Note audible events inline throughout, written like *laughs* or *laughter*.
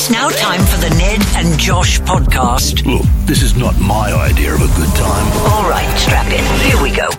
It's now time for the Ned and Josh podcast. Look, this is not my idea of a good time. All right, strap in. Here we go.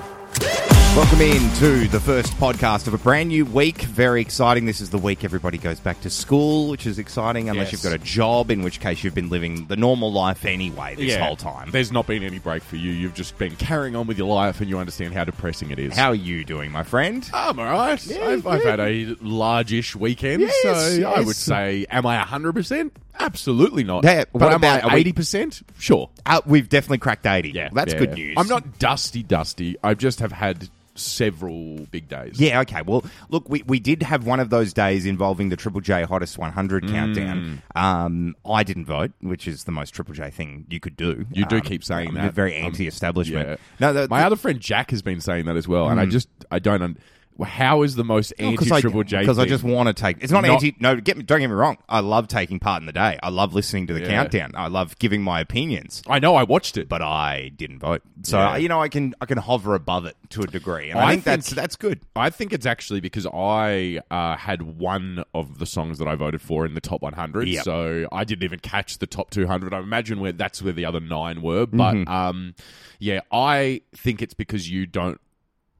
Welcome in to the first podcast of a brand new week. Very exciting. This is the week everybody goes back to school, which is exciting, unless Yes. you've got a job, in which case you've been living the normal life anyway this whole time. There's not been any break for you. You've just been carrying on with your life, and you understand how depressing it is. How are you doing, my friend? I'm all right. I've, I've had a large-ish weekend, Yes, so I yes. would say, am I 100%? Absolutely not. Yeah, but what am about- are I we- 80%? Sure. Uh, we've definitely cracked 80. Yeah, That's yeah, good news. I'm not dusty, dusty. I just have had several big days. Yeah, okay. Well, look, we, we did have one of those days involving the Triple J Hottest 100 Mm. countdown. Um, I didn't vote, which is the most Triple J thing you could do. You do Um, keep saying I'm that. Very Um, anti-establishment. Yeah. No, the, my other friend Jack has been saying that as well, and I just I don't. Un- how is the most because anti-triple J? because I just want to take. It's not, Not- anti. No, get me, don't get me wrong. I love taking part in the day. I love listening to the Yeah. countdown. I love giving my opinions. I know I watched it, But I didn't vote, so Yeah. you know I can I can hover above it to a degree, and I, I think, that's think- that's good. I think it's actually because I uh, had one of the songs that I voted for in the top 100, Yep. so I didn't even catch the top 200. I imagine where that's where the other nine were, but Mm-hmm. um, yeah, I think it's because you don't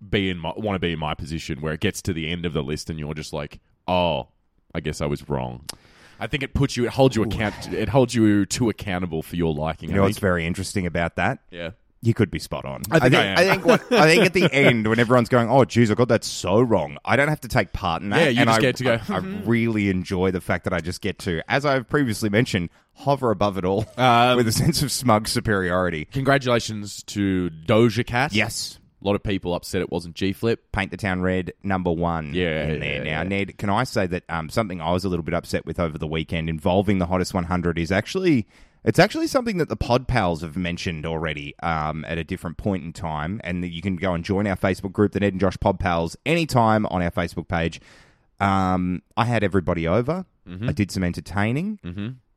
be in my, want to be in my position where it gets to the end of the list and you're just like, oh, I guess I was wrong. I think it puts you, it holds you account, it holds you too accountable for your liking. You I know think. what's very interesting about that? yeah. You could be spot on. I think I am. I think, what, I think at the *laughs* end, when everyone's going, "Oh, geez, I got that so wrong," I don't have to take part in that. Yeah, you and just I, get to go, I, I really enjoy the fact that I just get to, as I've previously mentioned, hover above it all Um, *laughs* with a sense of smug superiority. Congratulations to Doja Cat. Yes, A lot of people upset it wasn't G Flip. paint the town red, number one. Yeah, in there yeah, now. yeah. Ned, can I say that um, something I was a little bit upset with over the weekend involving the hottest 100 is actually it's actually something that the Pod Pals have mentioned already um, at a different point in time, and that you can go and join our Facebook group, the Ned and Josh Pod Pals, anytime on our Facebook page. Um, I had everybody over. Mm-hmm. I did some entertaining.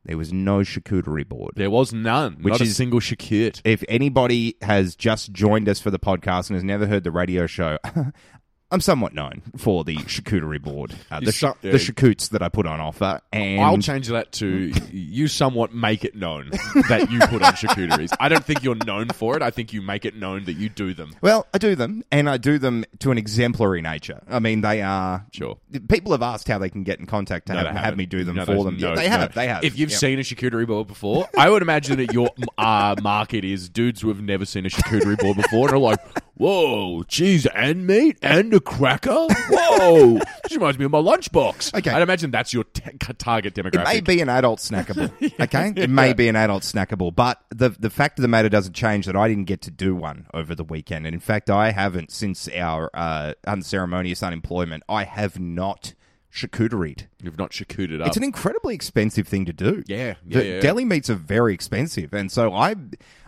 There was no charcuterie board. There was none. Which not a single shakut. If anybody has just joined us for the podcast and has never heard the radio show, *laughs* I'm somewhat known for the charcuterie board, uh, the, so- the charcutes that I put on offer. And I'll change that to you somewhat make it known that you put on charcuteries. I don't think you're known for it. I think you make it known that you do them. Well, I do them, and I do them to an exemplary nature. I mean, they are. Sure. People have asked how they can get in contact to No, have, have me do them No, for them. no- Yeah, they have. They have. If you've Yeah. seen a charcuterie board before, I would imagine that your uh, market is dudes who have never seen a charcuterie board before and are like, "Whoa, cheese and meat and a cracker! Whoa, *laughs* this reminds me of my lunchbox." Okay. I'd imagine that's your t- target demographic. It may be an adult snackable, *laughs* okay? It may be an adult snackable, but the the fact of the matter doesn't change that I didn't get to do one over the weekend, and in fact, I haven't since our uh, unceremonious unemployment. I have not charcuteried. You've not charcuted up. It's an incredibly expensive thing to do. Yeah, yeah, the yeah. deli meats are very expensive, and so I.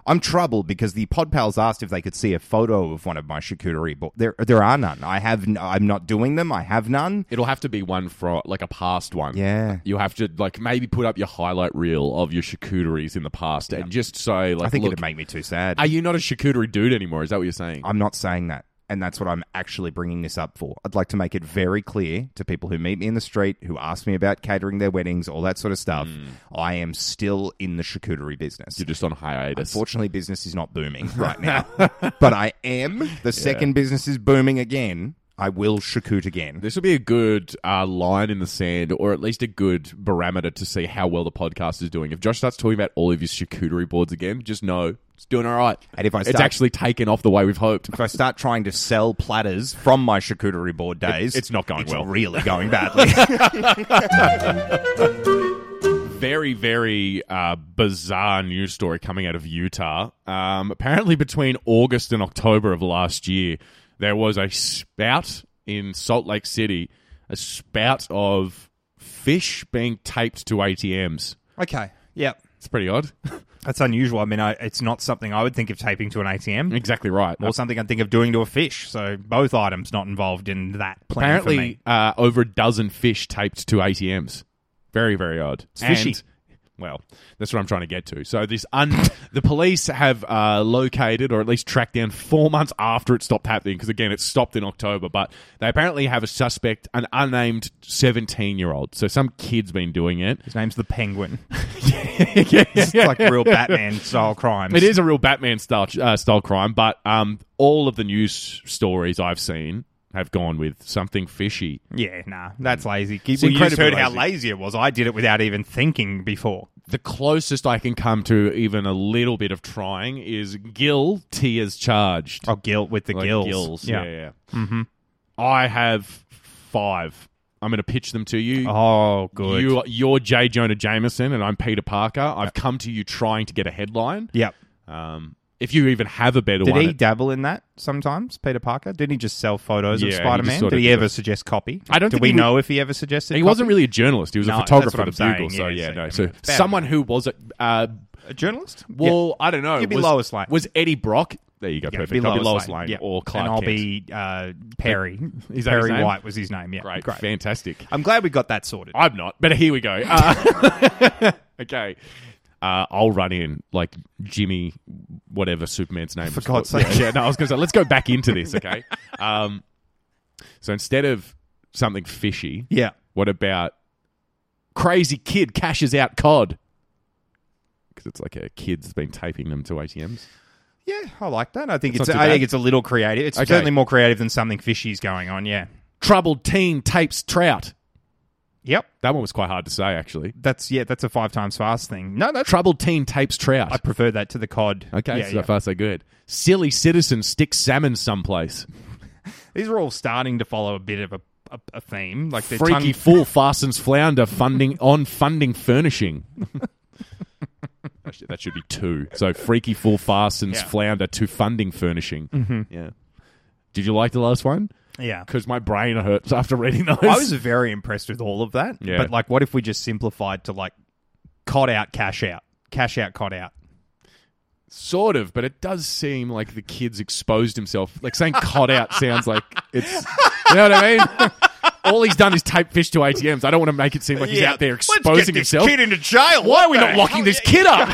I'm troubled because the pod pals asked if they could see a photo of one of my charcuterie. But there, there are none. I have. n- I'm not doing them. I have none. It'll have to be one from like a past one. Yeah. you have to like maybe put up your highlight reel of your charcuteries in the past and just say like, I think look, it'd make me too sad. are you not a charcuterie dude anymore? Is that what you're saying? I'm not saying that. And that's what I'm actually bringing this up for. I'd like to make it very clear to people who meet me in the street, who ask me about catering their weddings, all that sort of stuff. Mm. I am still in the charcuterie business. You're just on hiatus. Unfortunately, business is not booming *laughs* right now. but I am. The *laughs* second business is booming again. I will charcute again. This will be a good uh, line in the sand, or at least a good barometer to see how well the podcast is doing. If Josh starts talking about all of his charcuterie boards again, just know it's doing all right. And if I it's actually taken off the way we've hoped. If I start trying to sell platters from my charcuterie board days, it's not going it's well. really going *laughs* badly. very, very uh, bizarre news story coming out of Utah. Um, apparently, between August and October of last year, there was a spout in Salt Lake City, a spout of fish being taped to ATMs. Okay. Yep. It's pretty odd. *laughs* That's unusual. I mean, I, it's not something I would think of taping to an ATM, exactly right. or something I'd think of doing to a fish. So both items not involved in that plan for me. Apparently, uh, over a dozen fish taped to ATMs. Very, very odd. It's fishy. And Well, that's what I'm trying to get to. So this un- *laughs* the police have uh, located or at least tracked down four months after it stopped happening because again it stopped in October, but they apparently have a suspect, an unnamed 17 year old. So some kid's been doing it. His name's the Penguin. *laughs* yeah, *laughs* It's like real Batman style crimes. It is a real Batman style uh, style crime, but um, all of the news stories I've seen have gone with something fishy. Yeah, nah, that's lazy. Well, It's you just heard how lazy. lazy it was. I did it without even thinking before. The closest I can come to even a little bit of trying is Gil T is charged. Oh, guilt with the Like gills. Yeah, yeah. Mm-hmm. I have five. I'm going to pitch them to you. Oh, good. You, you're J. Jonah Jameson, and I'm Peter Parker. I've come to you trying to get a headline. Yep. Um, if you even have a better Did one, he dabble in that sometimes, Peter Parker? Didn't he just sell photos Yeah, of Spider Man? sort Did of he did ever it. suggest copy? I don't Do think we he know if he ever suggested he copy? wasn't really a journalist. He was No, a that's photographer what for the I'm Bugle. saying, So yeah, yeah, so, no. So fair someone who was uh, a journalist. well, I don't know. You'd be was, Lois Lane. Was Eddie Brock? There you go. Yeah, perfect. be I'll be Lois Lane, Yeah. or Clark and I'll Kent. be uh, Perry. Is that Perry name? White was his name. Yeah, great, great. fantastic. I'm glad we got that sorted. I'm not, but here we go. Uh, *laughs* okay. Uh, I'll run in like Jimmy, whatever Superman's name. For God's sake. Yeah, no, I was going to say, let's go back into this, okay? *laughs* Um, so instead of something fishy, yeah. what about crazy kid cashes out COD? Because it's like a kid's been taping them to ATMs. Yeah, I like that. I think That's it's. I think it's a little creative. It's Okay. certainly more creative than something fishy's going on. Yeah. Troubled teen tapes trout. Yep. That one was quite hard to say, actually. That's yeah. That's a five times fast thing. No, that's. Troubled teen tapes trout. I prefer that to the cod. okay, Yeah, so yeah. far so good. Silly citizen sticks salmon someplace. *laughs* These are all starting to follow a bit of a, a, a theme. Like the Freaky tongue- fool fastens flounder funding *laughs* on funding furnishing. *laughs* that, should, that should be two. So freaky fool fastens Yeah. flounder to funding furnishing. Mm-hmm. Yeah. Did you like the last one? Yeah. Because my brain hurts after reading those. I was very impressed with all of that. Yeah. But like, what if we just simplified to like, cod out, cash out, cash out, cod out. Sort of, but it does seem like the kid's exposed himself. Like saying "cod out" sounds like it's. You know what I mean? *laughs* All he's done is tape fish to ATMs. I don't want to make it seem like he's out there exposing himself. Kid into jail. Why are we not locking this kid up?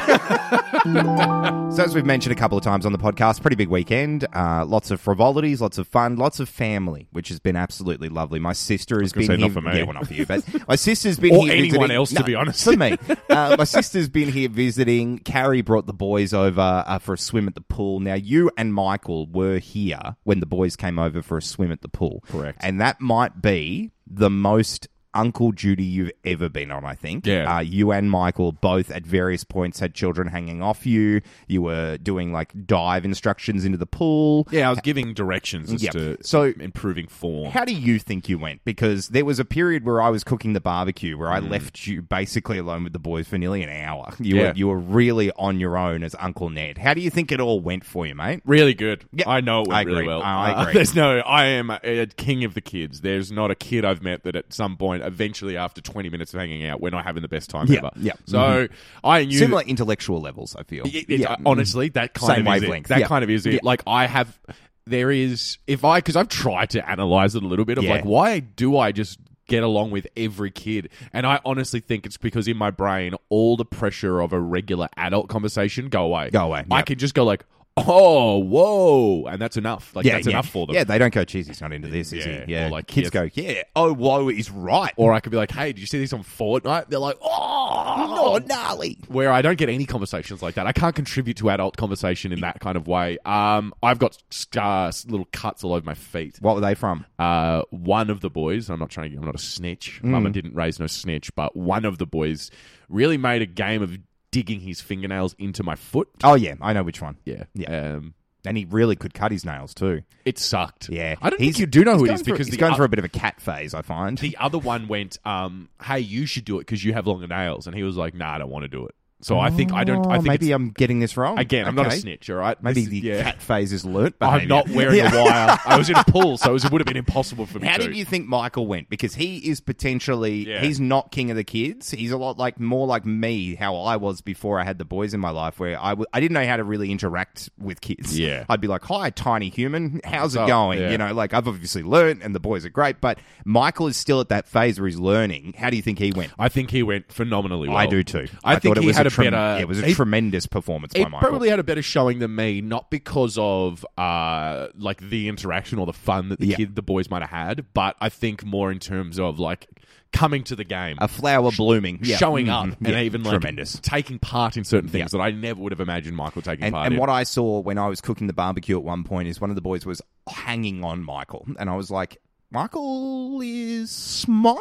*laughs* So, as we've mentioned a couple of times on the podcast, pretty big weekend. Uh, lots of frivolities, lots of fun, lots of family, which has been absolutely lovely. My sister has gonna been say, here. not for me. Yeah, well, not for you, but my sister's been Or here. anyone visiting- else, to be honest. For me, uh, my sister's been here visiting. Carrie brought the boys over uh, for a swim at the pool. Now, you and Michael were here when the boys came over for a swim at the pool. Correct. And that might be the most uncle duty you've ever been on, I think. Yeah. Uh, you and Michael both at various points had children hanging off you. You were doing like dive instructions into the pool. Yeah, I was giving directions as Yeah. to So- improving form. How do you think you went? Because there was a period where I was cooking the barbecue where I Mm. left you basically alone with the boys for nearly an hour. You Yeah. were you were really on your own as Uncle Ned. How do you think it all went for you, mate? Really good. Yeah, I know it went really well. I Uh, agree. *laughs* there's no. I am a, a king of the kids. There's not a kid I've met that at some point, eventually after 20 minutes of hanging out, we're not having the best time Yeah, ever. yeah. So I knew. Similar intellectual levels, I feel. It- it- uh, honestly, that kind Same of is wavelength. it. That Yeah. kind of is it. Yeah. Like I have, there is if I because I've tried to analyze it a little bit of Yeah. like why do I just get along with every kid, and I honestly think it's because in my brain all the pressure of a regular adult conversation go away. Go away, I yep. can just go like. Oh, whoa! And that's enough. Like that's enough for them. Yeah, they don't go, geez, he's not into this, is Yeah, he? Yeah. or like, kids yes. go, yeah, oh, whoa, he's right. Or I could be like, "Hey, did you see this on Fortnite?" They're like, "Oh, no, gnarly. where I don't get any conversations like that. I can't contribute to adult conversation in that kind of way. Um, I've got scars, little cuts all over my feet. What were they from? Uh, one of the boys, I'm not trying to, I'm not a snitch. Mm. Mama didn't raise no snitch, but one of the boys really made a game of digging his fingernails into my foot. Oh, yeah, I know which one. Yeah, Yeah. Um, And he really could cut his nails, too. it sucked. Yeah. I don't He's- think you do know who it is through- because he's going o- through a bit of a cat phase, I find. the other one went, um, "Hey, you should do it because you have longer nails," and he was like, "Nah, I don't want to do it." So I think I don't. I Oh, think maybe it's- I'm getting this wrong. again, I'm not a Okay. snitch. All right, Maybe This the is- yeah. cat phase is learnt. I'm behaviour. not wearing a wire. *laughs* I was in a pool, so it, would have been impossible for me. How to. did you think Michael went? Because he is potentially Yeah. he's not king of the kids. He's a lot like more like me, how I was before I had the boys in my life, where I w- I didn't know how to really interact with kids. Yeah. I'd be like, "Hi, tiny human, how's it up?" going?" Yeah. You know, like I've obviously learned, and the boys are great, but Michael is still at that phase where he's learning. How do you think he went? I think he went phenomenally well. I do too. I, think thought it he was had a trem- better. it was a he- tremendous performance by Michael. probably had a better showing than me, not because of uh, like the interaction or the fun that the Yeah. kid, the boys might have had, but I think more in terms of like coming to the game, a flower blooming, Yeah. showing up, and Yeah. even like tremendous. taking part in certain things that I never would have imagined Michael taking And, part and in. what I saw when I was cooking the barbecue at one point is one of the boys was hanging on Michael, and I was like, Michael is smiling.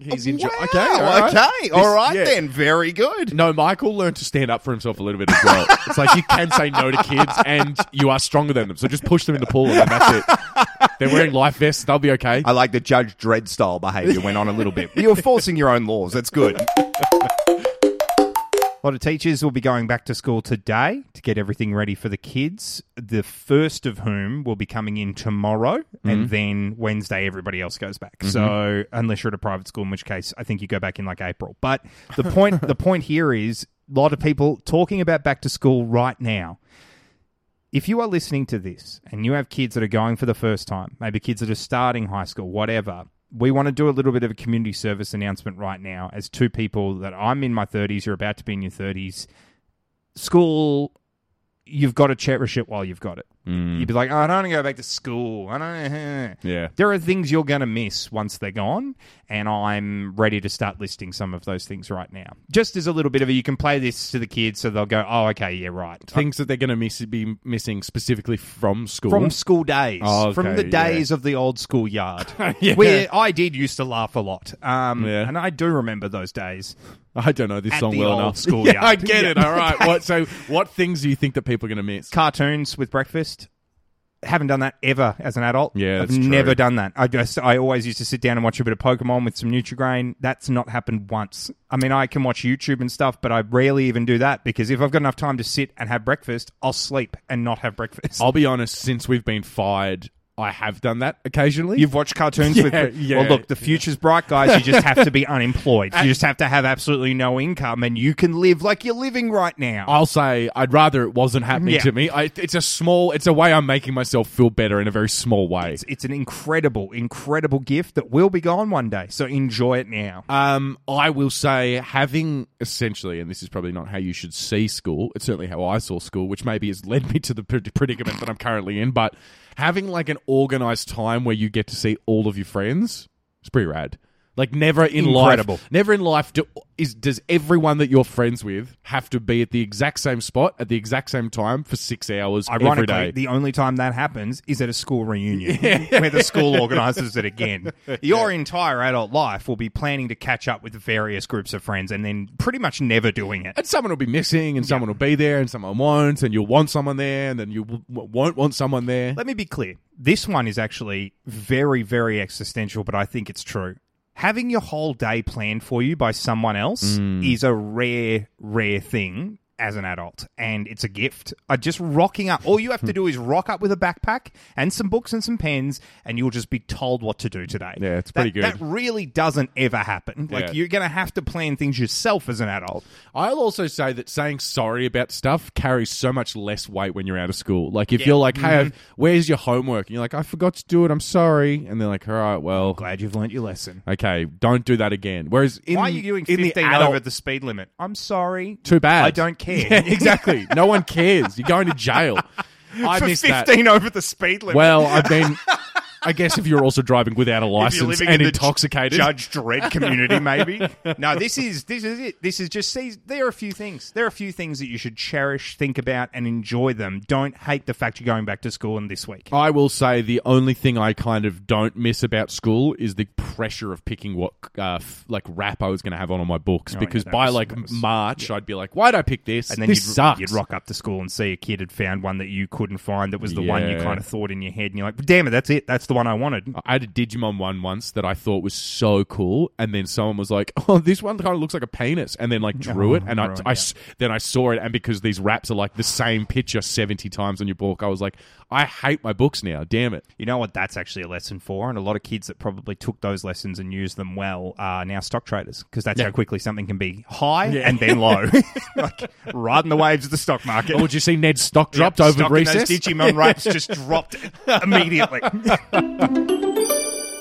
He's enjoy- Wow, okay, all right. okay, This- all right yeah. then, very good. no, Michael learned to stand up for himself a little bit as well. it's like you can say no to kids, and you are stronger than them. So just push them in the pool, and that's it. They're wearing life vests; they'll be okay. I like the Judge Dredd style behaviour went on a little bit. You're forcing your own laws. That's good. A lot of teachers will be going back to school today to get everything ready for the kids. The first of whom will be coming in tomorrow, and mm-hmm. then Wednesday everybody else goes back. Mm-hmm. So unless you're at a private school, in which case I think you go back in like April. But the point *laughs* the point here is a lot of people talking about back to school right now. If you are listening to this and you have kids that are going for the first time, maybe kids that are starting high school, whatever, we want to do a little bit of a community service announcement right now as two people that I'm in my 30s, you're about to be in your 30s. School, you've got to cherish it while you've got it. You'd be like, oh, I don't want to go back to school. I don't. *laughs* Yeah. There are things you're going to miss once they're gone, and I'm ready to start listing some of those things right now. Just as a little bit of a, you can play this to the kids so they'll go, oh, okay, yeah, right. Things that they're going to miss be missing specifically from school. From school days, Oh, from the days of the old school yard, *laughs* Yeah. where I did used to laugh a lot, um, Yeah. and I do remember those days. I don't know this At song the well old enough. *laughs* school yeah. I get it. All right. *laughs* What? So, what things do you think that people are going to miss? Cartoons with breakfast. Haven't done that ever as an adult. Yeah, I've that's true. never done that. I just I always used to sit down and watch a bit of Pokemon with some Nutrigrain. That's not happened once. I mean, I can watch YouTube and stuff, but I rarely even do that because if I've got enough time to sit and have breakfast, I'll sleep and not have breakfast. I'll be honest. Since we've been fired, I have done that occasionally. You've watched cartoons *laughs* Yeah, with. yeah. well, look, the future's bright, guys. You just have to be *laughs* unemployed. You just have to have absolutely no income, and you can live like you're living right now. I'll say I'd rather it wasn't happening Yeah. to me. I, it's a small. It's a way I'm making myself feel better in a very small way. It's, it's an incredible, incredible gift that will be gone one day. So enjoy it now. Um, I will say having essentially, and this is probably not how you should see school. It's certainly how I saw school, which maybe has led me to the predicament that I'm currently in. But having like an organized time where you get to see all of your friends, it's pretty rad. Like never in Incredible. life, never in life do, is does everyone that you're friends with have to be at the exact same spot at the exact same time for six hours every Ironically, day. the only time that happens is at a school reunion *laughs* where the school organises it again. *laughs* Your entire adult life will be planning to catch up with various groups of friends and then pretty much never doing it. and someone will be missing, and someone will be there, and someone won't, and you'll want someone there, and then you w- w- won't want someone there. Let me be clear. This one is actually very, very existential, but I think it's true. Having your whole day planned for you by someone else mm. is a rare, rare thing as an adult, hmm. and it's a gift. Uh, just rocking up. All you have to hmm. do is rock up with a backpack and some books and some pens, and you'll just be told what to do today. Yeah, it's That- pretty good. That really doesn't ever happen. Like Yeah. you're going to have to plan things yourself as an adult. I'll also say that saying sorry about stuff carries so much less weight when you're out of school. Like if Yeah. you're like, "Hey, mm-hmm. where's your homework?" and you're like, "I forgot to do it. I'm sorry," and they're like, "All right, well, Glad you've learnt your lesson. okay, don't do that again." Whereas in, Why are you doing in 15 the adult, over the speed limit? I'm sorry. too bad. I don't Yeah, *laughs* exactly. no one cares. You're going to jail. *laughs* I For missed that. 15 over the speed limit. Well, I mean, *laughs* I guess if you're also driving without a license and intoxicated, Judge Dredd community, maybe. *laughs* no, this is this is it. This is just see. There are a few things. There are a few things that you should cherish, think about, and enjoy them. Don't hate the fact you're going back to school in this week. I will say the only thing I kind of don't miss about school is the pressure of picking what uh, f- like rap I was going to have on all my books Oh, because yeah, by was- like was- March I'd be like, why'd I pick this? And then this you'd, sucks. you'd rock up to school and see a kid had found one that you couldn't find. That was the one you kind of thought in your head, and you're like, "Damn it, that's it. That's the the one I wanted. I had a Digimon one once that I thought was so cool, and then someone was like, "Oh, this one kind of looks like a penis," and then like drew Oh, it, and I, right, I s- then I saw it, and because these wraps are like the same picture seventy times on your book, I was like, I hate my books now. Damn it! You know what? That's actually a lesson for, and a lot of kids that probably took those lessons and used them well are now stock traders because that's Yeah. how quickly something can be high and then low, *laughs* *laughs* like riding the waves of the stock market. Oh, did you see Ned's stock dropped Yep, over stock in recess? Those Digimon wraps just *laughs* dropped immediately.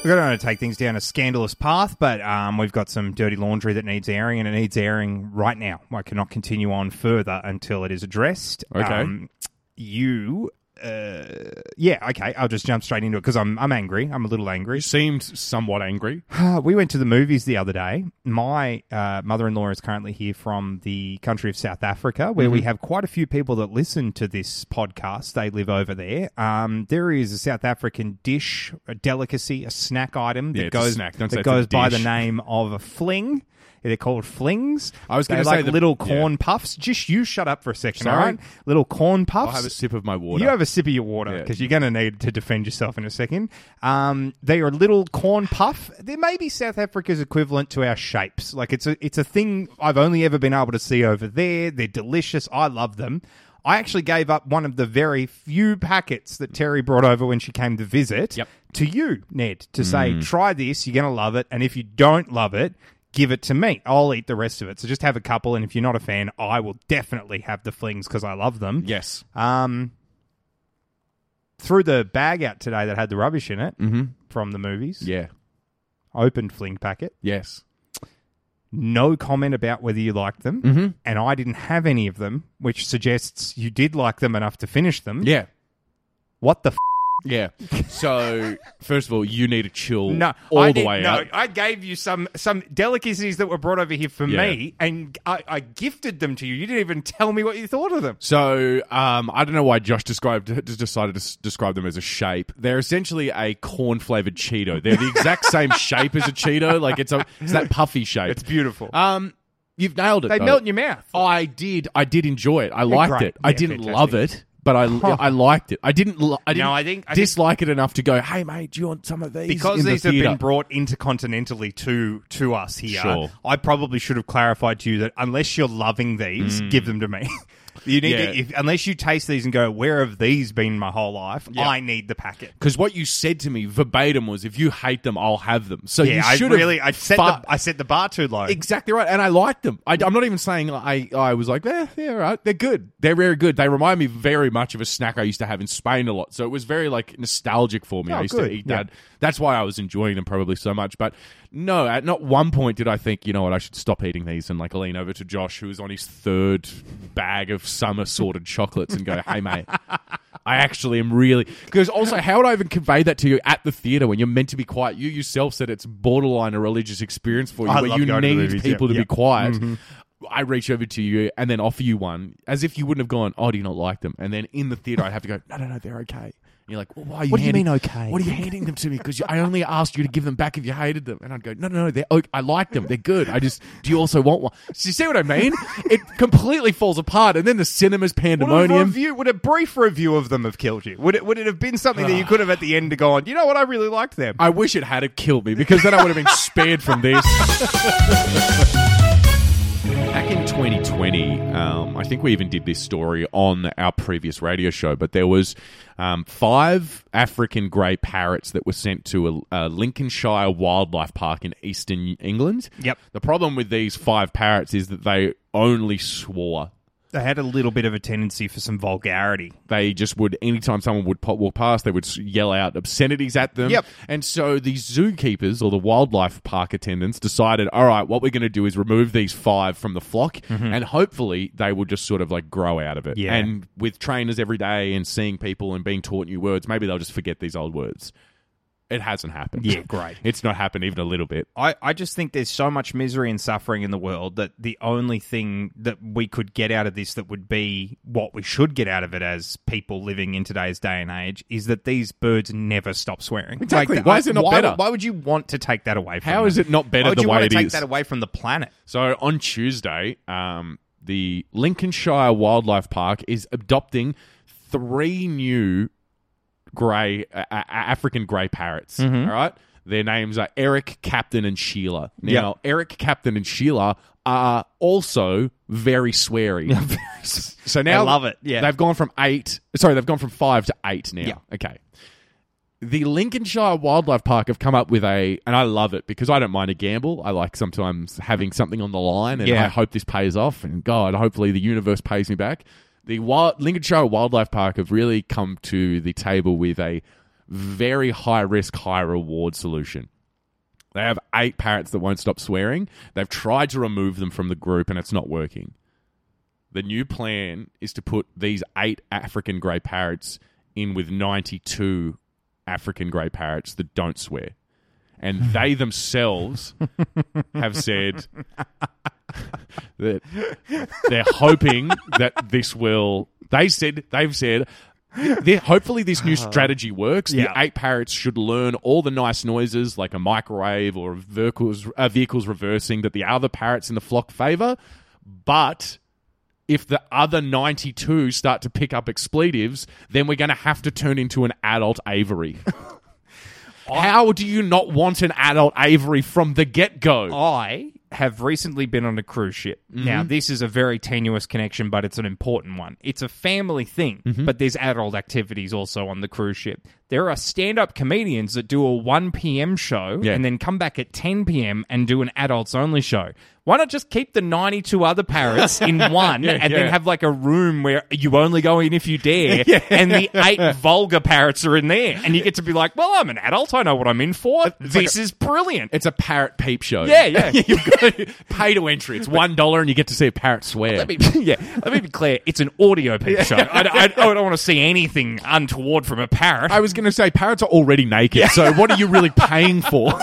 We're going to take things down a scandalous path, but um, we've got some dirty laundry that needs airing, and it needs airing right now. I cannot continue on further until it is addressed. Okay. Um, you, uh, yeah, okay. I'll just jump straight into it because I'm I'm angry. I'm a little angry. You seemed somewhat angry. Uh, *sighs* we went to the movies the other day. My uh, mother in law is currently here from the country of South Africa, where we have quite a few people that listen to this podcast. They live over there. Um, there is a South African dish, a delicacy, a snack item that Yeah, goes snack. That goes by the name of a fling. They're called flings. I was gonna say like the- little yeah. corn puffs. Just you shut up for a second, Sorry. all right? Little corn puffs. I'll have a sip of my water. You have a sip of your water Yeah. because you're going to need to defend yourself in a second. Um, they are a little corn puff. They may be South Africa's equivalent to our shapes. Like it's a it's a thing I've only ever been able to see over there. They're delicious. I love them. I actually gave up one of the very few packets that Terry brought over when she came to visit Yep. to you, Ned, to say, try this, you're going to love it. And if you don't love it, give it to me. I'll eat the rest of it. So just have a couple. And if you're not a fan, I will definitely have the flings because I love them. yes. Um, threw the bag out today that had the rubbish in it Mm-hmm. from the movies. Yeah. Opened fling packet. Yes. No comment about whether you liked them, Mm-hmm. and I didn't have any of them, which suggests you did like them enough to finish them. Yeah. What the? F- Yeah. So first of all, you need to chill no, all I the didn't- way no, out. I gave you some some delicacies that were brought over here for Yeah. me, and I, I gifted them to you. You didn't even tell me what you thought of them. So um, I don't know why Josh described just decided to describe them as a shape. They're essentially a corn flavored Cheeto. They're the exact same *laughs* shape as a Cheeto. Like it's a it's that puffy shape. It's beautiful. Um, you've nailed it. they though. melt in your mouth. I did. I did enjoy it. I liked great. it. I didn't fantastic. love it, but I I liked it. I didn't. Lo- I didn't No, I think- I think- dislike it enough to go. Hey mate, do you want some of these? because in the these have been brought intercontinentally to to us here, Sure. I probably should have clarified to you that unless you're loving these, mm. give them to me. *laughs* you need. Yeah. to, if, unless you taste these and go, where have these been my whole life? Yeah. I need the packet. Because what you said to me verbatim was, if you hate them, I'll have them. So Yeah, I should have really I set the I set the bar too low. Exactly right, and I liked them. I, am not even saying I. I was like, eh, yeah, right. They're good. They're very good. They remind me very much of a snack I used to have in Spain a lot. So it was very like nostalgic for me. Oh, I used good. to eat Yeah. that. That's why I was enjoying them probably so much. But no, at not one point did I think, you know what, I should stop eating these and like lean over to Josh, who was on his third bag of summer sorted chocolates, and go, hey mate. I actually am really because also how would I even convey that to you at the theater when you're meant to be quiet? You yourself said it's borderline a religious experience for you, I where you need movies, people yeah, to yeah. be quiet. Mm-hmm. I reach over to you and then offer you one as if you wouldn't have gone. Oh, do you not like them? And then in the theater, I'd have to go. No, no, no, they're okay. You're like, well, why are you? What do you handing- mean okay? What are you handing them to me? Because I only asked you to give them back if you hated them. And I'd go, no, no, no, they're. Okay. I like them. They're good. I just. Do you also want one? So you see what I mean? It completely falls apart, and then the cinema's Would a, pandemonium. review, would a brief review of them have killed you? Would it would it have been something that you could have at the end to go on? You know what? I really liked them. I wish it had killed me because then I would have been spared from this. *laughs* In 2020, um, I think we even did this story on our previous radio show, but there was um, five African grey parrots that were sent to a, a Lincolnshire wildlife park in eastern England. Yep. The problem with these five parrots is that they only swore They had a little bit of a tendency for some vulgarity. they just would anytime someone would pop, walk past they would yell out obscenities at them Yep. and so the zookeepers or the wildlife park attendants decided all right what we're going to do is remove these five from the flock and hopefully they will just sort of like grow out of it Mm-hmm. Yeah. and with trainers every day and seeing people and being taught new words maybe they'll just forget these old words it hasn't happened Yeah, great. *laughs* it's not happened even a little bit I, I just think there's so much misery and suffering in the world that the only thing that we could get out of this that would be what we should get out of it as people living in today's day and age is that these birds never stop swearing. Exactly. Like, Why is it not why, better? Why would you want to take that away from How them? is it not better Why would the you way want it to take is? that away from the planet? So on Tuesday, um, the Lincolnshire Wildlife Park is adopting three new grey, uh, African grey parrots. all right, their names are Eric, Captain, and Sheila. Now, Eric, Captain, and Sheila are also very sweary. *laughs* so now I love it, yeah. they've gone from eight. Sorry, they've gone from five to eight now. Yeah. Okay. The Lincolnshire Wildlife Park have come up with a, and I love it because I don't mind a gamble. I like sometimes having something on the line, and Yeah. I hope this pays off. And God, hopefully the universe pays me back. The Wild, Lincolnshire Wildlife Park have really come to the table with a very high risk, high reward solution. They have eight parrots that won't stop swearing. They've tried to remove them from the group, and it's not working. The new plan is to put these eight African grey parrots in with 92 African grey parrots that don't swear. And *laughs* they themselves have said that they're hoping that this will. They said, they've said, hopefully this new strategy works. The eight parrots should learn all the nice noises like a microwave or vehicles, uh, vehicles reversing that the other parrots in the flock favor. But if the other 92 start to pick up expletives, then we're going to have to turn into an adult aviary. *laughs* How do you not want an adult aviary from the get go? I have recently been on a cruise ship. Mm-hmm. Now, this is a very tenuous connection, but it's an important one. It's a family thing, mm-hmm. but there's adult activities also on the cruise ship. There are stand up comedians that do a 1 p.m. show Yeah. and then come back at 10 p.m. and do an adults only show. Why not just keep the 92 other parrots in *laughs* one and yeah. then have like a room where you only go in if you dare *laughs* and the eight vulgar parrots are in there and you get to be like, well, I'm an adult. I know what I'm in for. this is brilliant. It's a parrot peep show. Yeah, yeah. *laughs* You've got to pay to entry. It's one dollar, and you get to see a parrot swear. Let me, yeah, let me be clear. It's an audio peep show. I, I- I don't want to see anything untoward from a parrot. I was going to say parrots are already naked, so what are you really paying for? *laughs*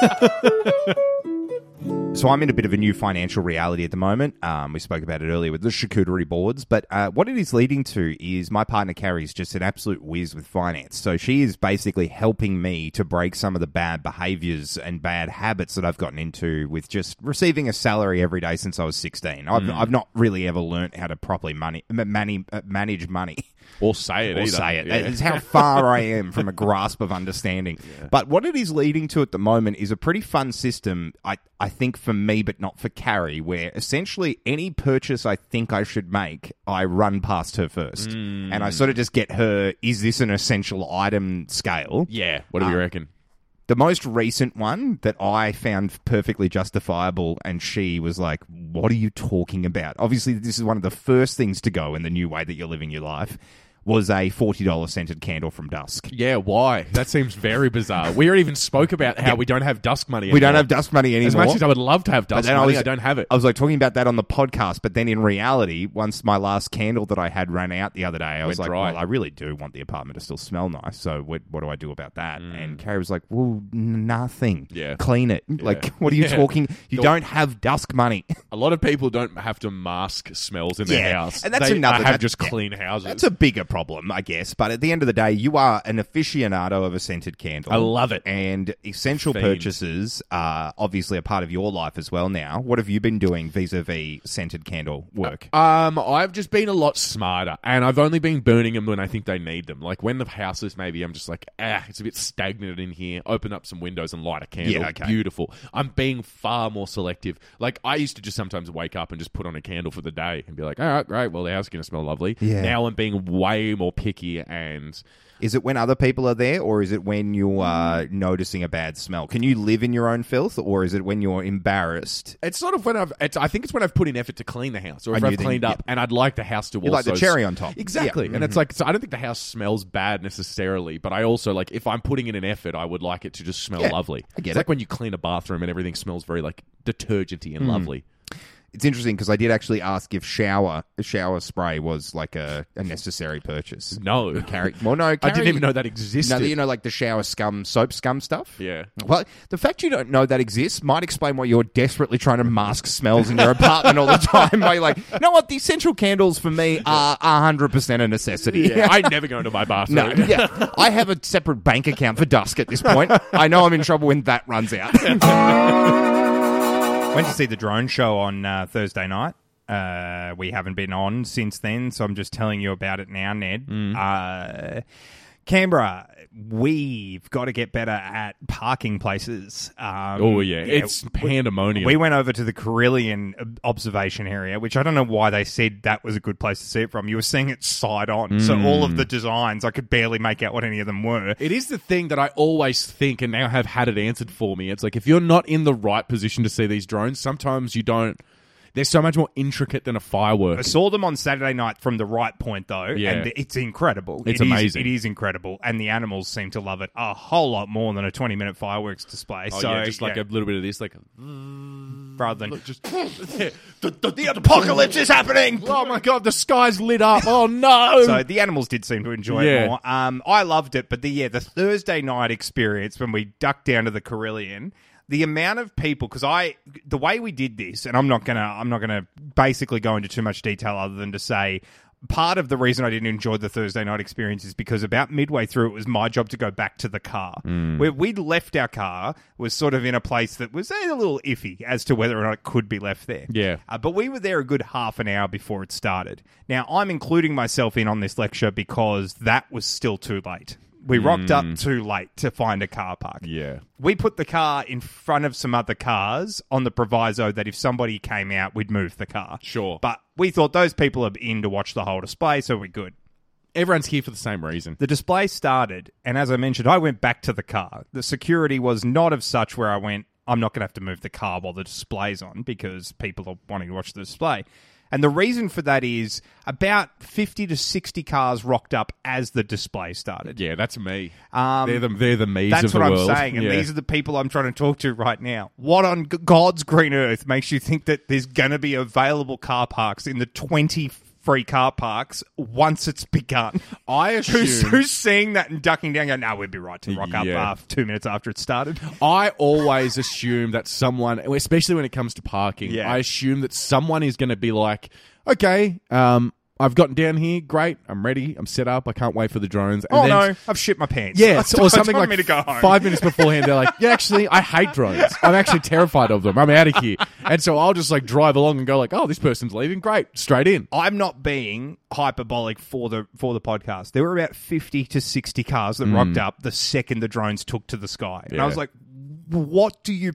So I'm in a bit of a new financial reality at the moment. Um, we spoke about it earlier with the charcuterie boards, but uh, what it is leading to is my partner Carrie's just an absolute whiz with finance. So she is basically helping me to break some of the bad behaviors and bad habits that I've gotten into with just receiving a salary every day since I was 16. I've, I've not really ever learnt how to properly money, uh, manage money. *laughs* or say it or either. say it. Yeah. It's how far I am from a *laughs* grasp of understanding. But what it is leading to at the moment is a pretty fun system, I, I think, for me, but not for Carrie, where essentially any purchase I think I should make, I run past her first. And I mm. sort of just get her, is this an essential item scale? Yeah. What do you uh, reckon? The most recent one that I found perfectly justifiable, and she was like, What are you talking about? Obviously, this is one of the first things to go in the new way that you're living your life. Was a $40 scented candle from Dusk. Yeah, why? That seems very bizarre. We already even spoke about how we don't have dusk money. We don't have dusk money anymore. As much as I would love to have dusk money, I, don't have it. I was like talking about that on the podcast, but then in reality, once my last candle that I had ran out the other day, I was like, dry. "Well, I really do want the apartment to still smell nice. So what, what do I do about that?" And Carrie was like, "Well, nothing. Mm. Yeah. clean it. Like, *laughs* what are you Yeah. talking? You Don't- don't have dusk money. *laughs* A lot of people don't have to mask smells in their Yeah, house. and that's they, another- have that- just clean houses. That's a bigger problem, I guess. But at the end of the day, you are an aficionado of a scented candle. I love it. And essential Fiend. purchases are obviously a part of your life as well now. What have you been doing vis-a-vis scented candle work? Um, I've just been a lot smarter, and I've only been burning them when I think they need them. Like when the house is maybe, I'm just like, ah, it's a bit stagnant in here. Open up some windows and light a candle. Yeah, okay. Beautiful. I'm being far more selective. Like I used to just sometimes wake up and just put on a candle for the day and be like, all right, great. Well, the house is going to smell lovely. Yeah. Now I'm being way more picky and. Is it when other people are there, or is it when you are noticing a bad smell? Can you live in your own filth, or is it when you're embarrassed? It's sort of when I've. It's, I think it's when I've put in effort to clean the house, or if And you I've cleaned up, and I'd like the house to You like also the cherry on top. Exactly, and it's like so. I don't think the house smells bad necessarily, but I also like if I'm putting in an effort, I would like it to just smell Yeah, lovely. I get it's it. like when you clean a bathroom and everything smells very like detergenty Hmm. and lovely. It's interesting because I did actually ask if shower shower spray was like a, a necessary purchase. No, Carrie, well, no, *laughs* I didn't even know that existed. No, you know, like the shower scum, soap scum stuff. Yeah. Well, the fact you don't know that exists might explain why you're desperately trying to mask smells in your apartment all the *laughs* time. You're like, you know what? The essential candles for me are hundred percent a necessity. yeah, *laughs* I never go into my bathroom. No, yeah. I have a separate bank account for Dusk at this point. I know I'm in trouble when that runs out. Went to see the drone show on uh, Thursday night. Uh, we haven't been on since then, so I'm just telling you about it now, Ned. Uh, Canberra, we've got to get better at parking places. Um, Oh yeah, it's pandemonium. We went over to the Carillon observation area, which I don't know why they said that was a good place to see it from. You were seeing it side on, so all of the designs I could barely make out what any of them were. It is the thing that I always think, and now have had it answered for me. It's like if you're not in the right position to see these drones, sometimes you don't. They're so much more intricate than a firework. I saw them on Saturday night from the right point, though, Yeah. and it's incredible. It's It is- amazing. it is incredible, and the animals seem to love it a whole lot more than a twenty-minute fireworks display. Oh, so yeah, just like yeah, a little bit of this, like rather than just *laughs* the *laughs* apocalypse is happening. oh my god, the sky's lit up. Oh no! *laughs* So the animals did seem to enjoy Yeah. it more. Um, I loved it, but the yeah, the Thursday night experience when we ducked down to the Carillon, the amount of people because I the way we did this, and I'm not gonna I'm not gonna basically go into too much detail other than to say. Part of the reason I didn't enjoy the Thursday night experience is because about midway through, it was my job to go back to the car. Mm. Where we'd left our car was sort of in a place that was a little iffy as to whether or not it could be left there. Yeah. Uh, but we were there a good half an hour before it started. Now, I'm including myself in on this lecture because that was still too late. We rocked up hmm. too late to find a car park. yeah, We put the car in front of some other cars on the proviso that if somebody came out, we'd move the car. Sure. But we thought those people are in to watch the whole display, so we're good. everyone's here for the same reason. The display started, and as I mentioned, I went back to the car. The security was not of such where I went, I'm not going to have to move the car while the display's on because people are wanting to watch the display. And the reason for that is about 50 to 60 cars rocked up as the display started. Yeah, that's me. Um, they're the they're the me's That's of the what I'm world. saying, and Yeah. these are the people I'm trying to talk to right now. What on God's green earth makes you think that there's going to be available car parks in the 20 free car parks once it's begun? *laughs* I assume who's seeing that and ducking down? Going, no, we'd be right to rock up Yeah. uh, two minutes after it started. *laughs* I always assume that someone, especially when it comes to parking, Yeah. I assume that someone is going to be like, okay, um, I've gotten down here, great, I'm ready, I'm set up, I can't wait for the drones. And oh no, I've shit my pants. Yeah, *laughs* It's or something like me to go home. five minutes beforehand. They're like, "Yeah, actually, I hate drones. I'm actually terrified of them. I'm out of here." And so I'll just like drive along and go like, "Oh, this person's leaving. Great, straight in." I'm not being hyperbolic for the for the podcast. There were about fifty to sixty cars that hmm. rocked up the second the drones took to the sky, and I was like, "What do you?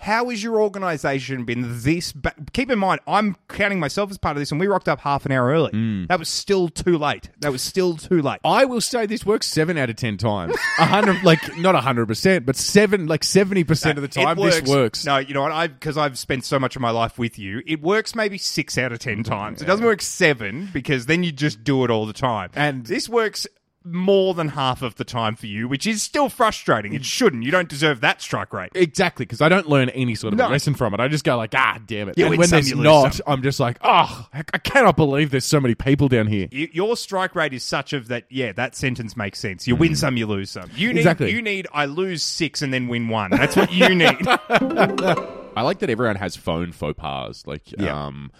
How has your organisation been this? Ba- Keep in mind, I'm counting myself as part of this, and we rocked up half an hour early. Mm. That was still too late. That was still too late. I will say this works seven out of ten times. *laughs* A hundred, like not a hundred percent, but seven, like seventy percent of the time, It this works. No, you know what? I because I've spent so much of my life with you, it works maybe six out of ten times. It doesn't work seven because then you just do it all the time. And- this works more than half of the time for you, which is still frustrating. It shouldn't. You don't deserve that strike rate. Exactly, because I don't learn any sort of No. lesson from it. I just go like, ah, damn it. You and when there's not, some. I'm just like, oh, I cannot believe there's so many people down here. Y- Your strike rate is such of that. Yeah, that sentence makes sense. You win some, you lose some. You need. Exactly. You need. I lose six and then win one. That's what you *laughs* need. I like that everyone has phone faux pas. Like, Yeah. um,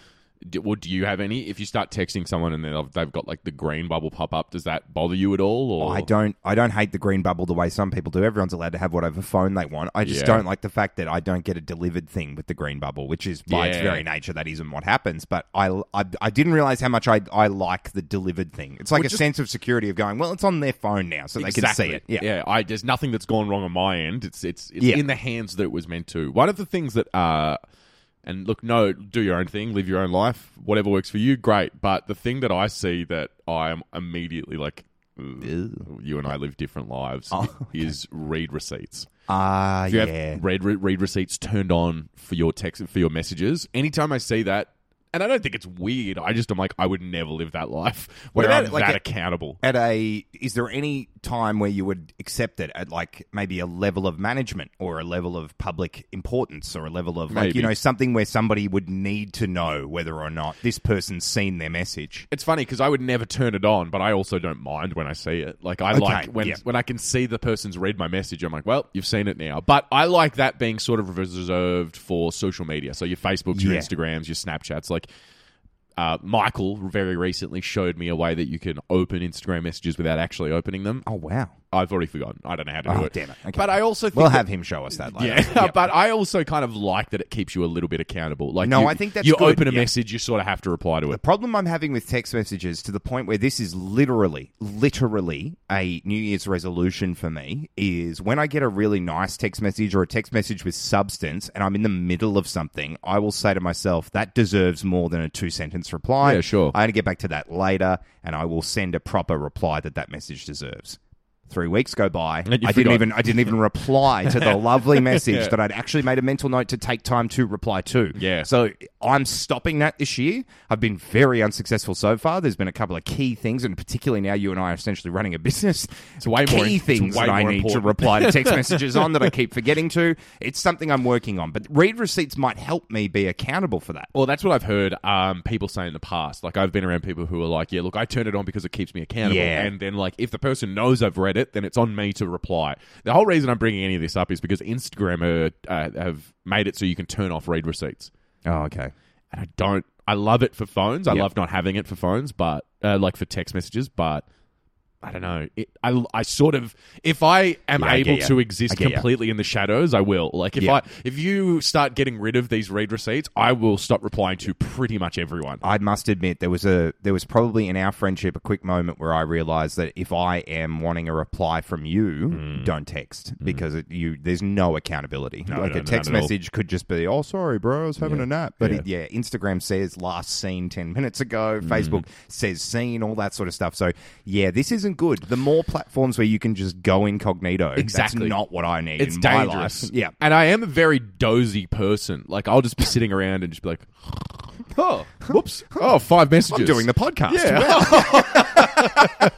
do, well, do you have any? If you start texting someone and then they've got like the green bubble pop up, does that bother you at all? Or I don't. I don't hate the green bubble the way some people do. Everyone's allowed to have whatever phone they want. I just Yeah. don't like the fact that I don't get a delivered thing with the green bubble, which is by its Yeah. very nature that isn't what happens. But I, I, I didn't realize how much I, I like the delivered thing. It's like a sense of security of going. Well, it's on their phone now, so they can see it. Yeah. yeah. I there's nothing that's gone wrong on my end. It's it's it's Yeah. in the hands that it was meant to. One of the things that uh and look, no, do your own thing, live your own life, whatever works for you, great. But the thing that I see that I am immediately like, "Ugh, you and I live different lives, *laughs* is read receipts. Ah, you yeah. have read re- read receipts turned on for your text for your messages, anytime I see that, and I don't think it's weird. I just am like, I would never live that life where about, I'm like, that accountable. At a, is there any time where you would accept it at like maybe a level of management or a level of public importance or a level of like Maybe. you know something where somebody would need to know whether or not this person's seen their message? It's funny because I would never turn it on, but I also don't mind when I see it. Like I like when yeah. when I can see the person's read my message. I'm like, well, you've seen it now. But I like that being sort of reserved for social media. So your Facebooks, your Yeah. Instagrams, your Snapchats. Like uh, Michael very recently showed me a way that you can open Instagram messages without actually opening them. Oh wow! I've already forgotten. I don't know how to do Oh, it. damn it. Okay. But I also think We'll that- have him show us that later. yeah, *laughs* but I also kind of like that it keeps you a little bit accountable. Like, No, you- I think that's you good, open a yeah. message, you sort of have to reply to it. The it. problem I'm having with text messages to the point where this is literally, literally a New Year's resolution for me is when I get a really nice text message or a text message with substance and I'm in the middle of something, I will say to myself, that deserves more than a two sentence reply. Yeah, sure. I'm going to get back to that later and I will send a proper reply that that message deserves. Three weeks go by. I didn't forgot. even I didn't even *laughs* reply to the lovely *laughs* message Yeah. that I'd actually made a mental note to take time to reply to. Yeah. So I'm stopping that this year. I've been very unsuccessful so far. There's been a couple of key things, and particularly now you and I are essentially running a business. It's way key more- it's things way that I need to reply to text *laughs* messages on that I keep forgetting to. It's something I'm working on, but read receipts might help me be accountable for that. Well, that's what I've heard um, people say in the past. Like, I've been around people who are like, yeah, look, I turn it on because it keeps me accountable. Yeah. And then, like, if the person knows I've read it, then it's on me to reply. The whole reason I'm bringing any of this up is because Instagram are, uh, have made it so you can turn off read receipts. Oh, okay. And I don't, I love it for phones. I Yep. love not having it for phones, but, uh, like, for text messages, but. I don't know. It, I, I sort of if I am Yeah, I able to exist completely in the shadows, I will. Like if Yeah. I if you start getting rid of these read receipts, I will stop replying to pretty much everyone. I must admit there was a there was probably in our friendship a quick moment where I realized that if I am wanting a reply from you, mm. don't text mm. because it, you there's no accountability. No, like no, a text message could just be, "Oh, sorry, bro, I was having Yeah. a nap." But Yeah. It, yeah, Instagram says last seen ten minutes ago. Mm. Facebook says seen all that sort of stuff. So yeah, this isn't good. The more platforms where you can just go incognito, Exactly. that's not what I need. it's in my dangerous. life. Yeah. and I am a very dozy person. Like I'll just be sitting around and just be like, oh, whoops, oh, five messages. I'm doing the podcast. Yeah.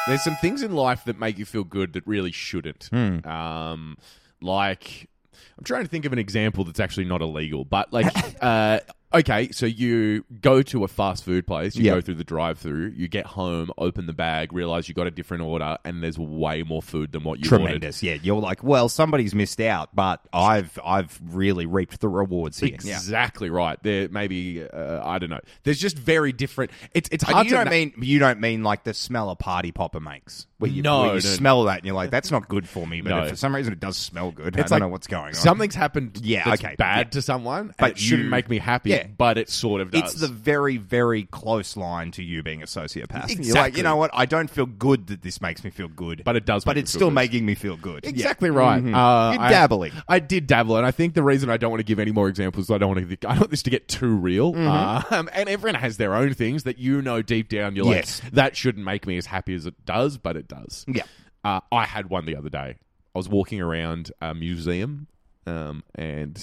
*laughs* There's some things in life that make you feel good that really shouldn't. Hmm. Um, like, I'm trying to think of an example that's actually not illegal, but like, *laughs* uh, okay, so you go to a fast food place, you Yeah. go through the drive-through, you get home, open the bag, realize you got a different order, and there's way more food than what you ordered. Tremendous, yeah. You're like, well, somebody's missed out, but I've I've really reaped the rewards here. Exactly right. There maybe uh, I don't know. There's just very different. It's it's And hard you to don't na- mean you don't mean like the smell a party popper makes. Where you, No, where you no. smell that and you're like, that's not good for me. But No. if for some reason it does smell good. I don't like know what's going on. Something's happened. Yeah, that's okay, bad yeah. to someone, But but it shouldn't you- make me happy. Yeah. But it sort of does. it's the very, very close line to you being a sociopath. You're like, Exactly. you know what? I don't feel good that this makes me feel good, But it does But it's still good. making me feel good. Yeah. Exactly right. Mhm. Uh, You're I- dabbling. I, did dabble, and I think the reason I don't want to give any more examples is I don't want to. I don't want this to get too real. Mm-hmm. Um, and everyone has their own things that you know deep down. You're Yes. like, that shouldn't make me as happy as it does, but it does. Yeah. Uh, I had one the other day. I was walking around a museum, um, and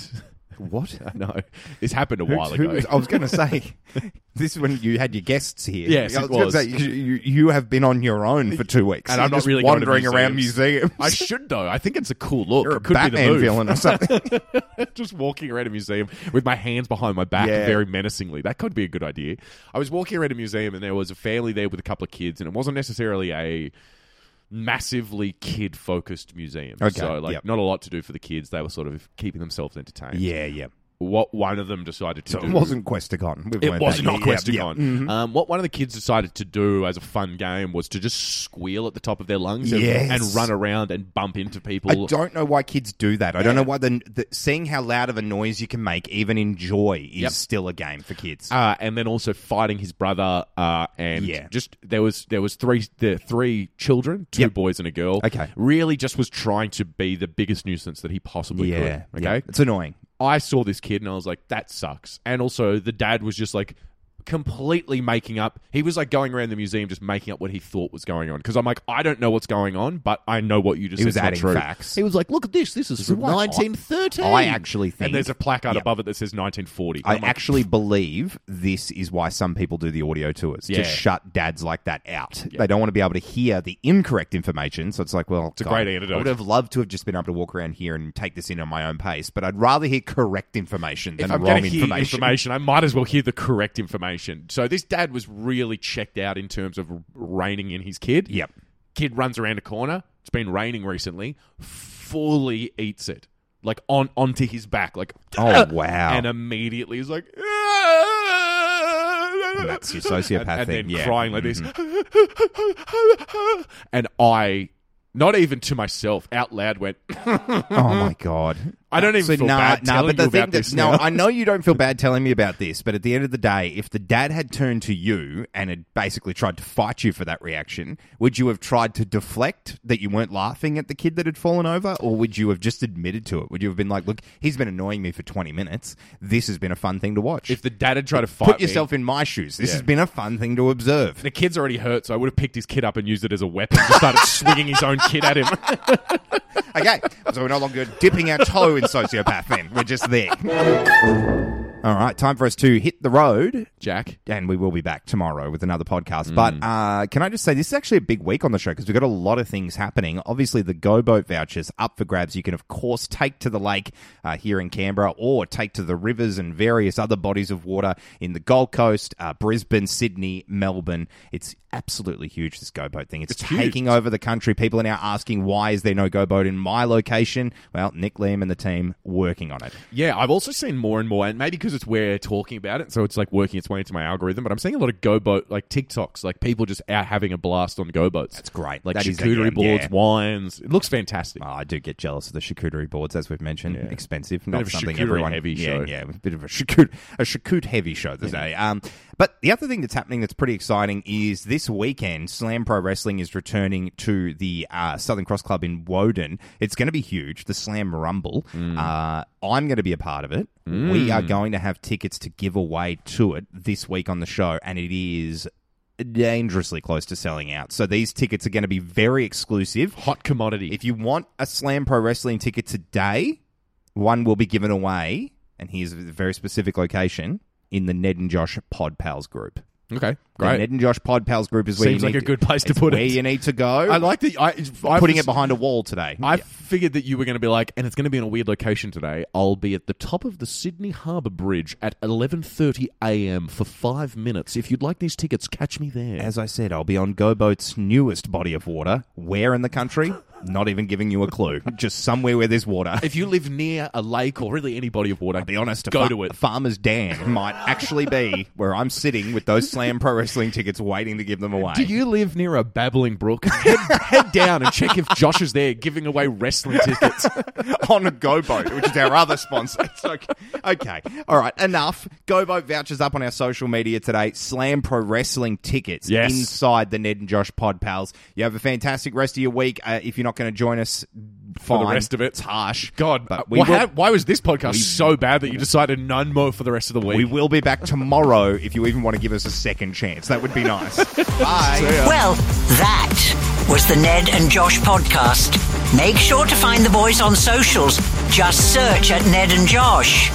What? *laughs* I know this happened a while ago. who's- I was going to say, *laughs* this is when you had your guests here. Yes, I it was, was. going to say, you, you, you have been on your own for two weeks. And I'm not just really going to wandering around museums. museums. I should though. I think it's a cool look. You're a it could be the Batman move. villain or something. *laughs* just walking around a museum with my hands behind my back Yeah. very menacingly. That could be a good idea. I was walking around a museum and there was a family there with a couple of kids, and it wasn't necessarily a massively kid focused museum. Okay, So, like, yep. not a lot to do for the kids. They were sort of keeping themselves entertained. yeah, yeah. What one of them decided to So do. it wasn't Questacon. We've It was not Yeah, yeah, Questacon. yeah. Mhm. Um, what one of the kids decided to do as a fun game was to just squeal at the top of their lungs and- Yes. and run around and bump into people. I don't know why kids do that. I don't know why the, the seeing how loud of a noise you can make, even in joy, is Yep. still a game for kids. uh, and then also fighting his brother, uh, and Yeah. just there was there was three the three children, two Yep. boys and a girl. Okay. really just was trying to be the biggest nuisance that he possibly could. yeah. Okay, it's annoying. I saw this kid and I was like, that sucks. And also the dad was just like completely making up. He was like going around the museum just making up what he thought was going on. Because I'm like, I don't know what's going on, but I know what you just He said was adding true. facts. He was like, look at this. This is from what? 1913. I actually think- and there's a placard Yep. above it that says 1940. I like, actually believe this is why some people do the audio tours Yeah. to shut dads like that out. They don't want to be able to hear the incorrect information. So it's like, well, it's a great antidote. I would have loved to have just been able to walk around here and take this in on my own pace, but I'd rather hear correct information than wrong information. information, I might as well hear the correct information. So this dad was really checked out in terms of reining in his kid. Yep. Kid runs around a corner. It's been raining recently. Fully eats it, like on onto his back, like Oh, *laughs* wow. and immediately he's like. And *laughs* that's your sociopath and, and then yeah. crying like this. Mhm. *laughs* and I, not even to myself, out loud went, Oh my god. I don't even So, feel nah, bad nah, telling but the you thing about that- this no, now. I know you don't feel *laughs* bad telling me about this, but at the end of the day, if the dad had turned to you and had basically tried to fight you for that reaction, would you have tried to deflect that you weren't laughing at the kid that had fallen over, or would you have just admitted to it? Would you have been like, "Look, he's been annoying me for twenty minutes. This has been a fun thing to watch." if the dad had tried to fight Put me- yourself in my shoes. This Yeah. has been a fun thing to observe. the kid's already hurt, so I would have picked his kid up and used it as a weapon. Just started *laughs* swinging his own kid at him. *laughs* Okay, so we're no longer dipping our toe in sociopath. Then we're just there. All right, time for us to hit the road. Jack, and we will be back tomorrow with another Mm. podcast. But uh, can I just say, this is actually a big week on the show because we've got a lot of things happening. Obviously, the Go Boat vouchers up for grabs. You can, of course, take to the lake uh, here in Canberra or take to the rivers and various other bodies of water in the Gold Coast, uh, Brisbane, Sydney, Melbourne. It's absolutely huge, this Go Boat thing. It's, It's huge. taking over the country. People are now asking, why is there no Go Boat in my location? Well, Nick Liam and the team working on it. Yeah, I've also seen more and more, and maybe because it's we're talking about it, so it's like working its way into my algorithm. But I'm seeing a lot of go boat, like TikToks, like people just out having a blast on go boats. That's great. Like That is charcuterie boards, yeah. wines. It looks fantastic. Oh, I do get jealous of the charcuterie boards, as we've mentioned. Expensive, not of a something charcuterie everyone. heavy yeah, show. yeah, a bit of a charcuterie, a charcuterie heavy show today. Um, but the other thing that's happening that's pretty exciting is this weekend, Slam Pro Wrestling is returning to the uh, Southern Cross Club in Woden. It's going to be huge, the Slam Rumble. Mm. Uh, I'm going to be a part of it. We are mm. going to have tickets to give away to it this week on the show, and it is dangerously close to selling out. So these tickets are going to be very exclusive. Hot commodity. If you want a Slam Pro Wrestling ticket today, one will be given away, and here's a very specific location in the Ned and Josh Pod Pals group. Okay, The great. Ned and Josh Pod Pals group is where Seems you like need a good place to it's put where it. you need to go. I like the. I, I putting was- it behind a wall today. I figured that you were going to be like, and it's going to be in a weird location today. I'll be at the top of the Sydney Harbour Bridge at 11:30 a.m. for five minutes. If you'd like these tickets, catch me there. As I said, I'll be on Go Boat's newest body of water. Where in the country? Not even giving you a clue. Just somewhere where there's water. if you live near a lake or really any body of water, I'll be honest, go fa- to it. Farmer's Dan might actually be where I'm sitting with those Slam Pro Wrestling tickets waiting to give them away. Do you live near a babbling brook? *laughs* Head, head down and check if Josh is there giving away wrestling tickets. *laughs* on a Go Boat, which is our other sponsor. It's okay. okay. All right. Enough. Go Boat vouchers up on our social media today. Slam Pro Wrestling tickets Yes. inside the Ned and Josh Pod Pals. You have a fantastic rest of your week. Uh, if you're not going to join us, For the rest of it. it's harsh. God, but uh, we why, will, why was this podcast so bad that you *laughs* decided none more for the rest of the week? we will be back tomorrow. If you even want to give us a second chance, that would be nice. *laughs* Bye. Well, that was the Ned and Josh podcast. Make sure to find the boys on socials. Just search at Ned and Josh.